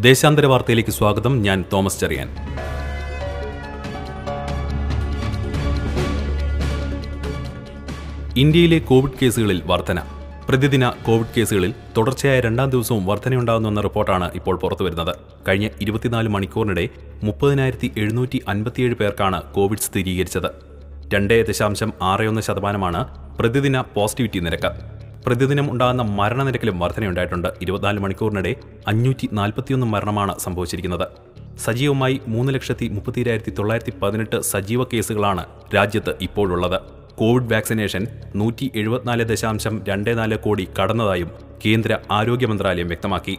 ദേശാന്തര വാർത്തയിലേക്ക് സ്വാഗതം. ഞാൻ തോമസ് ചെറിയാൻ. ഇന്ത്യയിലെ കോവിഡ് കേസുകളിൽ വർധന. പ്രതിദിന കോവിഡ് കേസുകളിൽ തുടർച്ചയായ രണ്ടാം ദിവസവും വർധനയുണ്ടാകുന്നുവെന്ന റിപ്പോർട്ടാണ് ഇപ്പോൾ പുറത്തുവരുന്നത്. കഴിഞ്ഞ ഇരുപത്തിനാല് മണിക്കൂറിനിടെ മുപ്പതിനായിരത്തി എഴുന്നൂറ്റി അൻപത്തിയേഴ് പേർക്കാണ് കോവിഡ് സ്ഥിരീകരിച്ചത്. രണ്ട് ദശാംശം ആറ് ഒന്ന് ശതമാനമാണ് പ്രതിദിന പോസിറ്റിവിറ്റി നിരക്ക്. പ്രതിദിനം ഉണ്ടാകുന്ന മരണനിരക്കിലും വർധനയുണ്ടായിട്ടുണ്ട്. ഇരുപത്തിനാല് മണിക്കൂറിനിടെ അഞ്ഞൂറ്റി നാൽപ്പത്തിയൊന്ന് മരണമാണ് സംഭവിച്ചിരിക്കുന്നത്. സജീവമായി മൂന്ന് ലക്ഷത്തി മുപ്പത്തിരായിരത്തി തൊള്ളായിരത്തി പതിനെട്ട് സജീവ കേസുകളാണ് രാജ്യത്ത് ഇപ്പോഴുള്ളത്. കോവിഡ് വാക്സിനേഷൻ നൂറ്റി എഴുപത്തിനാല് ദശാംശം രണ്ട് നാല് കോടി കടന്നതായും കേന്ദ്ര ആരോഗ്യ മന്ത്രാലയം വ്യക്തമാക്കി.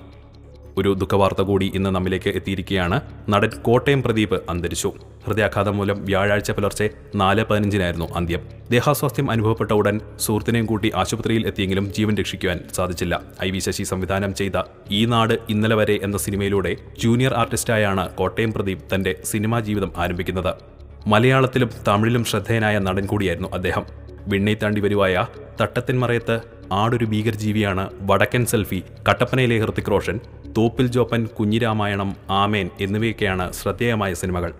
ഒരു ദുഃഖവാർത്ത കൂടി ഇന്ന് നമ്മിലേക്ക് എത്തിയിരിക്കുകയാണ്. നടൻ കോട്ടയം പ്രദീപ് അന്തരിച്ചു. ഹൃദയാഘാതം മൂലം വ്യാഴാഴ്ച പുലർച്ചെ നാല് പതിനഞ്ചിനായിരുന്നു അന്ത്യം. ദേഹാസ്വാസ്ഥ്യം അനുഭവപ്പെട്ട ഉടൻ സുഹൃത്തിനെയും കൂട്ടി ആശുപത്രിയിൽ എത്തിയെങ്കിലും ജീവൻ രക്ഷിക്കുവാൻ സാധിച്ചില്ല. ഐ വി ശശി സംവിധാനം ചെയ്ത ഈ നാട് ഇന്നലെ വരെ എന്ന സിനിമയിലൂടെ ജൂനിയർ ആർട്ടിസ്റ്റായാണ് കോട്ടയം പ്രദീപ് തന്റെ സിനിമാ ജീവിതം ആരംഭിക്കുന്നത്. മലയാളത്തിലും തമിഴിലും ശ്രദ്ധേയനായ നടൻ കൂടിയായിരുന്നു അദ്ദേഹം. വിണ്ണை താണ്ടി വരുവായ തട്ടത്തിൻമറയത്ത് ആടൊരു ഭീകരജീവിയാണ് വടക്കൻ സെൽഫി കട്ടപ്പനയിലെ ഹൃത്തിക് റോഷൻ തോപ്പിൽ ജോപ്പൻ കുഞ്ഞിരാമായണം ആമേൻ എന്നിവയൊക്കെയാണ് ശ്രദ്ധേയമായ സിനിമകൾ.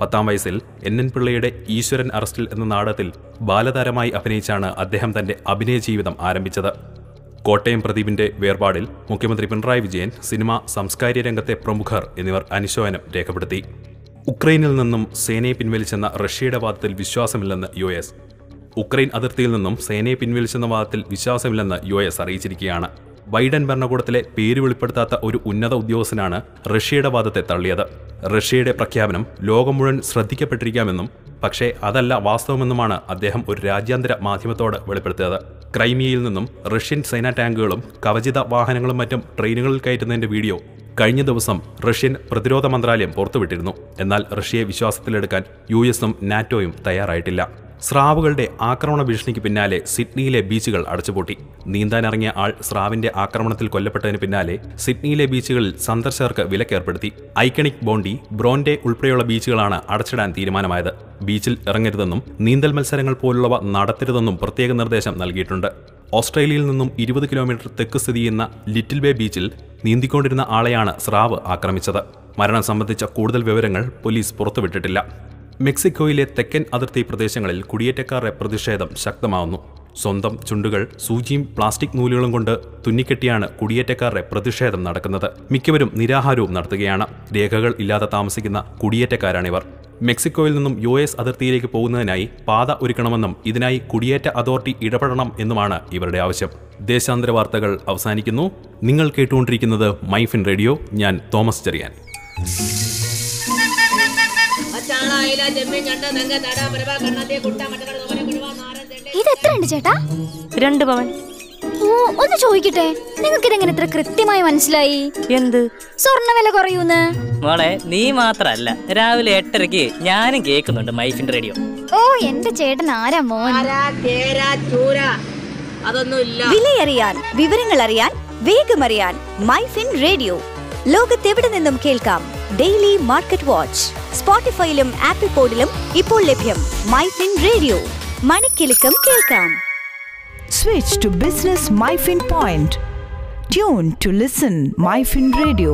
പത്താം വയസ്സിൽ എൻ എൻ പിള്ളയുടെ ഈശ്വരൻ അറസ്റ്റിൽ എന്ന നാടകത്തിൽ ബാലതാരമായി അഭിനയിച്ചാണ് അദ്ദേഹം തന്റെ അഭിനയ ജീവിതം ആരംഭിച്ചത്. കോട്ടയം പ്രദീപിന്റെ വേർപാടിൽ മുഖ്യമന്ത്രി പിണറായി വിജയൻ സിനിമ സാംസ്കാരിക രംഗത്തെ പ്രമുഖർ എന്നിവർ അനുശോചനം രേഖപ്പെടുത്തി. ഉക്രൈനിൽ നിന്നും സേനയെ പിൻവലിച്ചെന്ന റഷ്യയുടെ വാദത്തിൽ വിശ്വാസമില്ലെന്ന് യു എസ്. ഉക്രൈൻ അതിർത്തിയിൽ നിന്നും സേനയെ പിൻവലിച്ചെന്ന വാദത്തിൽ വിശ്വാസമില്ലെന്ന് യു എസ് അറിയിച്ചിരിക്കുകയാണ്. ബൈഡൻ ഭരണകൂടത്തിലെ പേര് വെളിപ്പെടുത്താത്ത ഒരു ഉന്നത ഉദ്യോഗസ്ഥനാണ് റഷ്യയുടെ വാദത്തെ തള്ളിയത്. റഷ്യയുടെ പ്രഖ്യാപനം ലോകം മുഴുവൻ ശ്രദ്ധിക്കപ്പെട്ടിരിക്കാമെന്നും പക്ഷേ അതല്ല വാസ്തവമെന്നുമാണ് അദ്ദേഹം ഒരു രാജ്യാന്തര മാധ്യമത്തോട് വെളിപ്പെടുത്തിയത്. ക്രൈമിയയിൽ നിന്നും റഷ്യൻ സേനാ ടാങ്കുകളും കവചിത വാഹനങ്ങളും മറ്റും ട്രെയിനുകളിൽ കയറ്റുന്നതിന്റെ വീഡിയോ കഴിഞ്ഞ ദിവസം റഷ്യൻ പ്രതിരോധ മന്ത്രാലയം പുറത്തുവിട്ടിരുന്നു. എന്നാൽ റഷ്യയെ വിശ്വാസത്തിലെടുക്കാൻ യു എസും നാറ്റോയും തയ്യാറായിട്ടില്ല. സ്രാവുകളുടെ ആക്രമണ ഭീഷണിക്ക് പിന്നാലെ സിഡ്നിയിലെ ബീച്ചുകൾ അടച്ചുപൂട്ടി. നീന്താനിറങ്ങിയ ആൾ സ്രാവിന്റെ ആക്രമണത്തിൽ കൊല്ലപ്പെട്ടതിന് പിന്നാലെ സിഡ്നിയിലെ ബീച്ചുകളിൽ സന്ദർശകർക്ക് വിലക്കേർപ്പെടുത്തി. ഐക്കണിക് ബോണ്ടി ബ്രോൻഡെ ഉൾപ്പെടെയുള്ള ബീച്ചുകളാണ് അടച്ചിടാൻ തീരുമാനമായത്. ബീച്ചിൽ ഇറങ്ങരുതെന്നും നീന്തൽ മത്സരങ്ങൾ പോലുള്ളവ നടത്തരുതെന്നും പ്രത്യേക നിർദ്ദേശം നൽകിയിട്ടുണ്ട്. ഓസ്ട്രേലിയയിൽ നിന്നും ഇരുപത് കിലോമീറ്റർ തെക്ക് സ്ഥിതി ചെയ്യുന്ന ലിറ്റിൽ ബേ ബീച്ചിൽ നീന്തിക്കൊണ്ടിരുന്ന ആളെയാണ് സ്രാവ് ആക്രമിച്ചത്. മരണം സംബന്ധിച്ച കൂടുതൽ വിവരങ്ങൾ പോലീസ് പുറത്തുവിട്ടിട്ടില്ല. മെക്സിക്കോയിലെ തെക്കൻ അതിർത്തി പ്രദേശങ്ങളിൽ കുടിയേറ്റക്കാരുടെ പ്രതിഷേധം ശക്തമാവുന്നു. സ്വന്തം ചുണ്ടുകൾ സൂചിയും പ്ലാസ്റ്റിക് നൂലുകളും കൊണ്ട് തുന്നിക്കെട്ടിയാണ് കുടിയേറ്റക്കാരുടെ പ്രതിഷേധം നടക്കുന്നത്. മിക്കവരും നിരാഹാരവും നടത്തുകയാണ്. രേഖകൾ ഇല്ലാതെ താമസിക്കുന്ന കുടിയേറ്റക്കാരാണിവർ. മെക്സിക്കോയിൽ നിന്നും യു എസ് അതിർത്തിയിലേക്ക് പോകുന്നതിനായി പാത ഒരുക്കണമെന്നും ഇതിനായി കുടിയേറ്റ അതോറിറ്റി ഇടപെടണം എന്നുമാണ് ഇവരുടെ ആവശ്യം. ദേശാന്തര വാർത്തകൾ അവസാനിക്കുന്നു. നിങ്ങൾ കേട്ടുകൊണ്ടിരിക്കുന്നത് മൈഫിൻ റേഡിയോ. ഞാൻ തോമസ് ചെറിയാൻ. ഇത് എത്രയുണ്ട് ചേട്ടാ? രണ്ട് പവൻ. ഓ ഒന്ന് ചോദിക്കട്ടെ. നിങ്ങൾക്ക് ഇതെങ്ങനെ ഇത്ര കൃത്യമായി മനസ്സിലായി? എന്ത്? സ്വർണ വില കുറയൂന്ന്? മോളെ നീ മാത്രല്ല. രാവിലെ എട്ടരക്ക് ഞാനും കേക്കുന്നുണ്ട് മൈഫിൻ റേഡിയോ. ഓ എന്റെ ചേട്ടൻ ആരാ മോൻ? വിലയറിയാൻ വിവരങ്ങൾ അറിയാൻ വേഗമറിയാൻ മൈഫിൻ റേഡിയോ. ലോകത്തെവിടെ നിന്നും കേൾക്കാം? ഡെയിലി മാർക്കറ്റ് വാച്ച് സ്പോട്ടിഫൈയിലും ആപ്പിൾ പോഡിലും ഇപ്പോൾ ലഭ്യം മൈഫിൻ റേഡിയോ മണിക്കെലക്കം കേൾക്കാം Switch to Business MyFin Point. Tune to listen MyFin Radio.